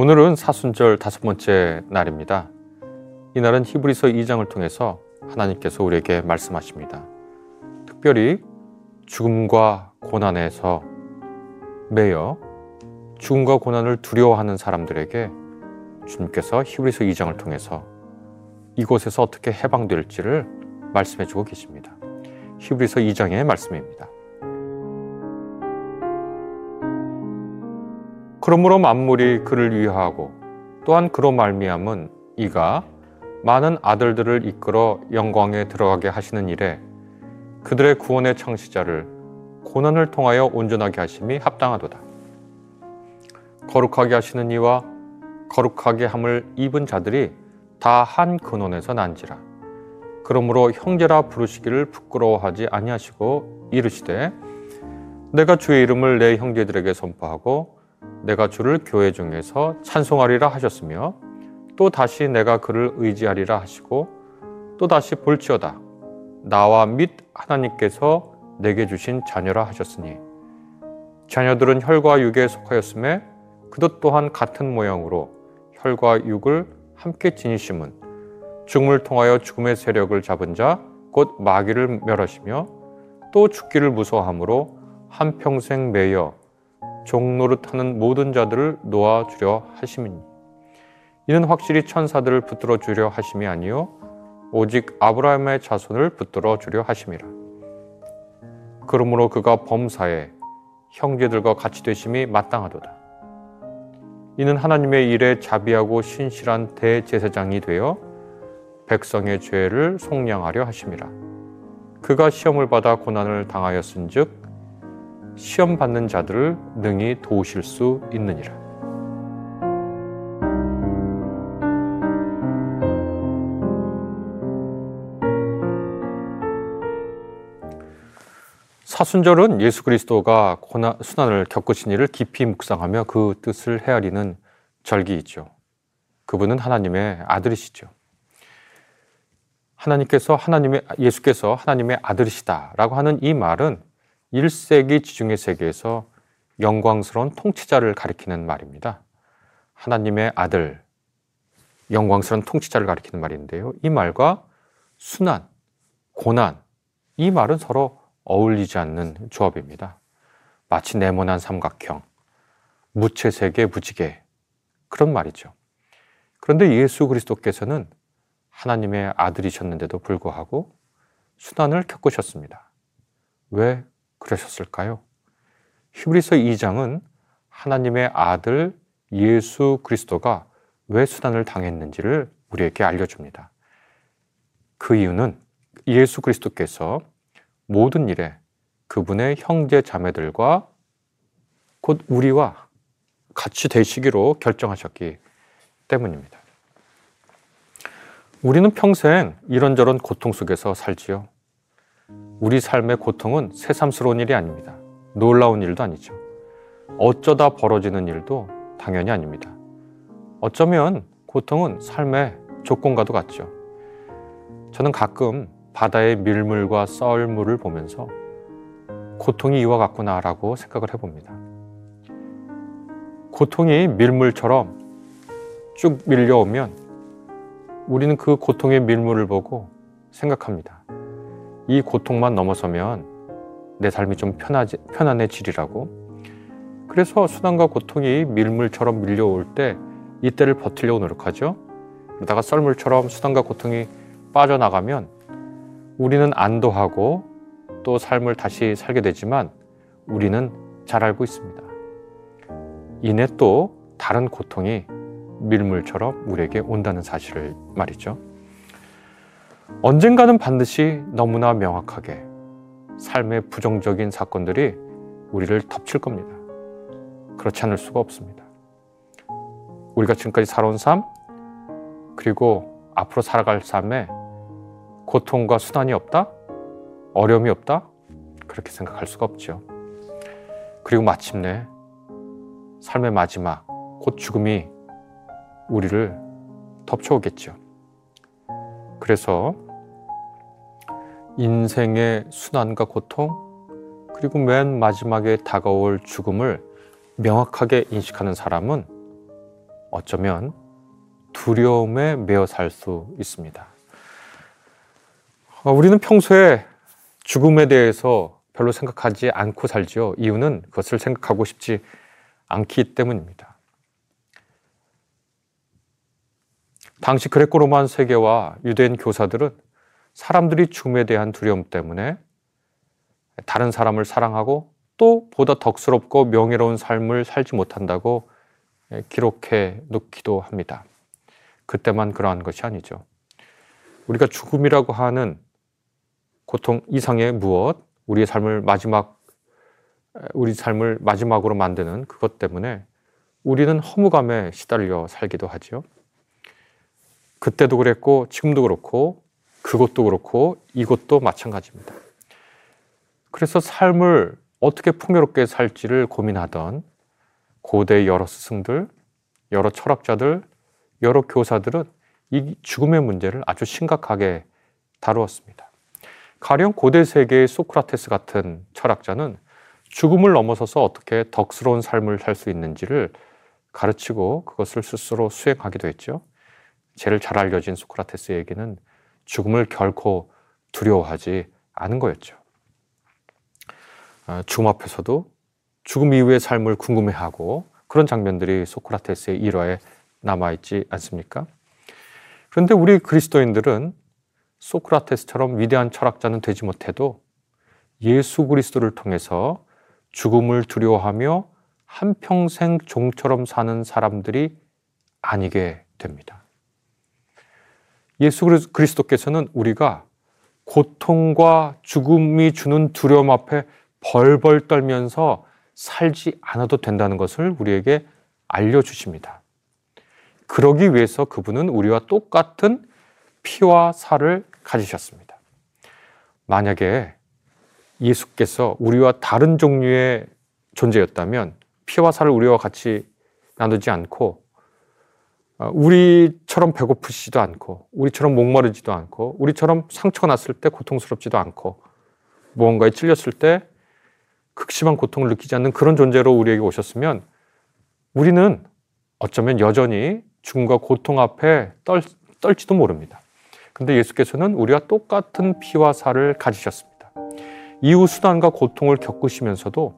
오늘은 사순절 다섯 번째 날입니다. 이날은 히브리서 2장을 통해서 하나님께서 우리에게 말씀하십니다. 특별히 죽음과 고난에서 매여 죽음과 고난을 두려워하는 사람들에게 주님께서 히브리서 2장을 통해서 이곳에서 어떻게 해방될지를 말씀해 주고 계십니다. 히브리서 2장의 말씀입니다. 그러므로 만물이 그를 위하고 또한 그로 말미암은 이가 많은 아들들을 이끌어 영광에 들어가게 하시는 일에 그들의 구원의 창시자를 고난을 통하여 온전하게 하심이 합당하도다. 거룩하게 하시는 이와 거룩하게 함을 입은 자들이 다 한 근원에서 난지라. 그러므로 형제라 부르시기를 부끄러워하지 아니하시고 이르시되 내가 주의 이름을 내 형제들에게 선포하고 내가 주를 교회 중에서 찬송하리라 하셨으며 또 다시 내가 그를 의지하리라 하시고 또 다시 볼지어다. 나와 및 하나님께서 내게 주신 자녀라 하셨으니 자녀들은 혈과 육에 속하였음에 그도 또한 같은 모양으로 혈과 육을 함께 지니심은 죽음을 통하여 죽음의 세력을 잡은 자 곧 마귀를 멸하시며 또 죽기를 무서워하므로 한평생 매여 종노릇하는 모든 자들을 놓아주려 하심이니. 이는 확실히 천사들을 붙들어 주려 하심이 아니요 오직 아브라함의 자손을 붙들어 주려 하심이라. 그러므로 그가 범사에 형제들과 같이 되심이 마땅하도다. 이는 하나님의 일에 자비하고 신실한 대제사장이 되어 백성의 죄를 속량하려 하심이라. 그가 시험을 받아 고난을 당하였은즉 시험 받는 자들을 능히 도우실 수 있느니라. 사순절은 예수 그리스도가 고난, 순환을 겪으신 일을 깊이 묵상하며 그 뜻을 헤아리는 절기이죠. 그분은 하나님의 아들이시죠. 하나님께서 하나님의 예수께서 하나님의 아들이시다라고 하는 이 말은 1세기 지중해 세계에서 영광스러운 통치자를 가리키는 말입니다. 하나님의 아들, 영광스러운 통치자를 가리키는 말인데요. 이 말과 순환, 고난, 이 말은 서로 어울리지 않는 조합입니다. 마치 네모난 삼각형, 무채색의 무지개 그런 말이죠. 그런데 예수 그리스도께서는 하나님의 아들이셨는데도 불구하고 수난을 겪으셨습니다. 왜 그러셨을까요? 히브리서 2장은 하나님의 아들 예수 그리스도가 왜 수난을 당했는지를 우리에게 알려줍니다. 그 이유는 예수 그리스도께서 모든 일에 그분의 형제 자매들과 곧 우리와 같이 되시기로 결정하셨기 때문입니다. 우리는 평생 이런저런 고통 속에서 살지요. 우리 삶의 고통은 새삼스러운 일이 아닙니다. 놀라운 일도 아니죠. 어쩌다 벌어지는 일도 당연히 아닙니다. 어쩌면 고통은 삶의 조건과도 같죠. 저는 가끔 바다의 밀물과 썰물을 보면서 고통이 이와 같구나라고 생각을 해봅니다. 고통이 밀물처럼 쭉 밀려오면 우리는 그 고통의 밀물을 보고 생각합니다. 이 고통만 넘어서면 내 삶이 좀 편하지, 편안해지리라고. 그래서 수단과 고통이 밀물처럼 밀려올 때 이때를 버틸려고 노력하죠. 그러다가 썰물처럼 수단과 고통이 빠져나가면 우리는 안도하고 또 삶을 다시 살게 되지만 우리는 잘 알고 있습니다. 이내 또 다른 고통이 밀물처럼 우리에게 온다는 사실을 말이죠. 언젠가는 반드시 너무나 명확하게 삶의 부정적인 사건들이 우리를 덮칠 겁니다. 그렇지 않을 수가 없습니다. 우리가 지금까지 살아온 삶, 그리고 앞으로 살아갈 삶에 고통과 수단이 없다? 어려움이 없다? 그렇게 생각할 수가 없죠. 그리고 마침내 삶의 마지막, 곧 죽음이 우리를 덮쳐오겠죠. 그래서 인생의 순환과 고통, 그리고 맨 마지막에 다가올 죽음을 명확하게 인식하는 사람은 어쩌면 두려움에 매여 살수 있습니다. 어, 우리는 평소에 죽음에 대해서 별로 생각하지 않고 살지요. 이유는 그것을 생각하고 싶지 않기 때문입니다. 당시 그레코 로만 세계와 유대인 교사들은 사람들이 죽음에 대한 두려움 때문에 다른 사람을 사랑하고 또 보다 덕스럽고 명예로운 삶을 살지 못한다고 기록해 놓기도 합니다. 그때만 그러한 것이 아니죠. 우리가 죽음이라고 하는 고통 이상의 무엇, 우리의 삶을 마지막, 우리 삶을 마지막으로 만드는 그것 때문에 우리는 허무감에 시달려 살기도 하지요. 그때도 그랬고, 지금도 그렇고, 그것도 그렇고, 이것도 마찬가지입니다. 그래서 삶을 어떻게 풍요롭게 살지를 고민하던 고대 여러 스승들, 여러 철학자들, 여러 교사들은 이 죽음의 문제를 아주 심각하게 다루었습니다. 가령 고대 세계의 소크라테스 같은 철학자는 죽음을 넘어서서 어떻게 덕스러운 삶을 살 수 있는지를 가르치고 그것을 스스로 수행하기도 했죠. 제일 잘 알려진 소크라테스에게는 죽음을 결코 두려워하지 않은 거였죠. 아, 죽음 앞에서도 죽음 이후의 삶을 궁금해하고 그런 장면들이 소크라테스의 일화에 남아있지 않습니까? 그런데 우리 그리스도인들은 소크라테스처럼 위대한 철학자는 되지 못해도 예수 그리스도를 통해서 죽음을 두려워하며 한평생 종처럼 사는 사람들이 아니게 됩니다. 예수 그리스도께서는 우리가 고통과 죽음이 주는 두려움 앞에 벌벌 떨면서 살지 않아도 된다는 것을 우리에게 알려주십니다. 그러기 위해서 그분은 우리와 똑같은 피와 살을 가지셨습니다. 만약에 예수께서 우리와 다른 종류의 존재였다면 피와 살을 우리와 같이 나누지 않고 어, 우리처럼 배고프지도 않고 우리처럼 목마르지도 않고 우리처럼 상처가 났을 때 고통스럽지도 않고 무언가에 찔렸을 때 극심한 고통을 느끼지 않는 그런 존재로 우리에게 오셨으면 우리는 어쩌면 여전히 죽음과 고통 앞에 떨, 떨지도 모릅니다. 근데 예수께서는 우리와 똑같은 피와 살을 가지셨습니다. 이후 수단과 고통을 겪으시면서도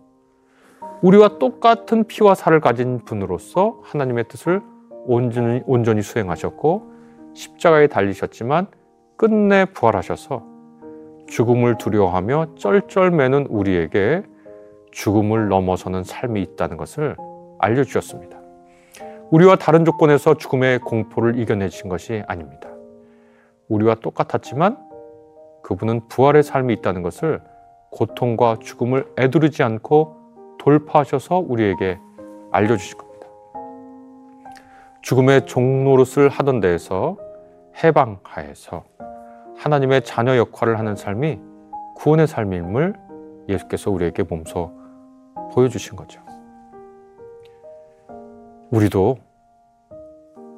우리와 똑같은 피와 살을 가진 분으로서 하나님의 뜻을 온전히, 온전히 수행하셨고 십자가에 달리셨지만 끝내 부활하셔서 죽음을 두려워하며 쩔쩔매는 우리에게 죽음을 넘어서는 삶이 있다는 것을 알려주셨습니다. 우리와 다른 조건에서 죽음의 공포를 이겨내신 것이 아닙니다. 우리와 똑같았지만 그분은 부활의 삶이 있다는 것을 고통과 죽음을 애두르지 않고 돌파하셔서 우리에게 알려주실 겁니다. 죽음의 종노릇을 하던 데에서 해방하에서 하나님의 자녀 역할을 하는 삶이 구원의 삶임을 예수께서 우리에게 몸소 보여주신 거죠. 우리도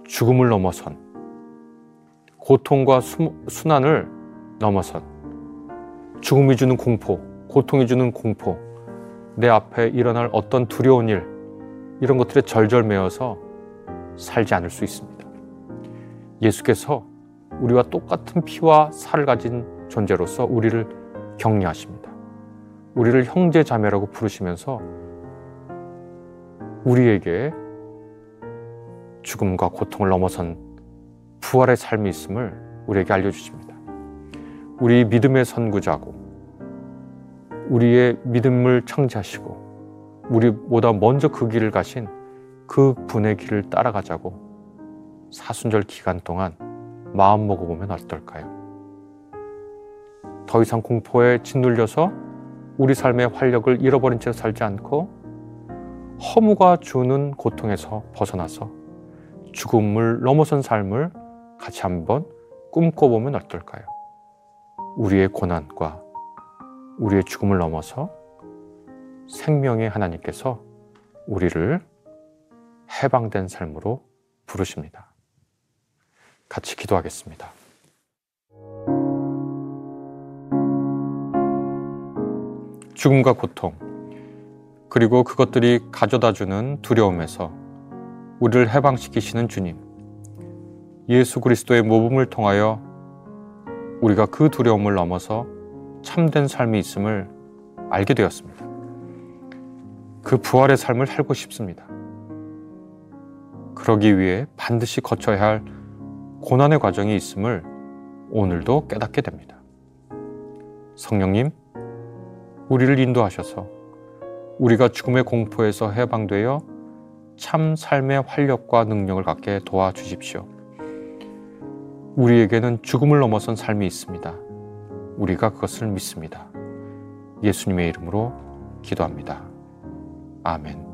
죽음을 넘어선 고통과 수, 순환을 넘어선 죽음이 주는 공포, 고통이 주는 공포, 내 앞에 일어날 어떤 두려운 일, 이런 것들에 절절매어서 살지 않을 수 있습니다. 예수께서 우리와 똑같은 피와 살을 가진 존재로서 우리를 격려하십니다. 우리를 형제 자매라고 부르시면서 우리에게 죽음과 고통을 넘어선 부활의 삶이 있음을 우리에게 알려주십니다. 우리 믿음의 선구자고, 우리의 믿음을 청지하시고, 우리보다 먼저 그 길을 가신 그 분의 길을 따라가자고 사순절 기간 동안 마음 먹어보면 어떨까요? 더 이상 공포에 짓눌려서 우리 삶의 활력을 잃어버린 채 살지 않고 허무가 주는 고통에서 벗어나서 죽음을 넘어선 삶을 같이 한번 꿈꿔보면 어떨까요? 우리의 고난과 우리의 죽음을 넘어서 생명의 하나님께서 우리를 해방된 삶으로 부르십니다. 같이 기도하겠습니다. 죽음과 고통, 그리고 그것들이 가져다 주는 두려움에서 우리를 해방시키시는 주님, 예수 그리스도의 모범을 통하여 우리가 그 두려움을 넘어서 참된 삶이 있음을 알게 되었습니다. 그 부활의 삶을 살고 싶습니다. 그러기 위해 반드시 거쳐야 할 고난의 과정이 있음을 오늘도 깨닫게 됩니다. 성령님, 우리를 인도하셔서 우리가 죽음의 공포에서 해방되어 참 삶의 활력과 능력을 갖게 도와주십시오. 우리에게는 죽음을 넘어선 삶이 있습니다. 우리가 그것을 믿습니다. 예수님의 이름으로 기도합니다. 아멘.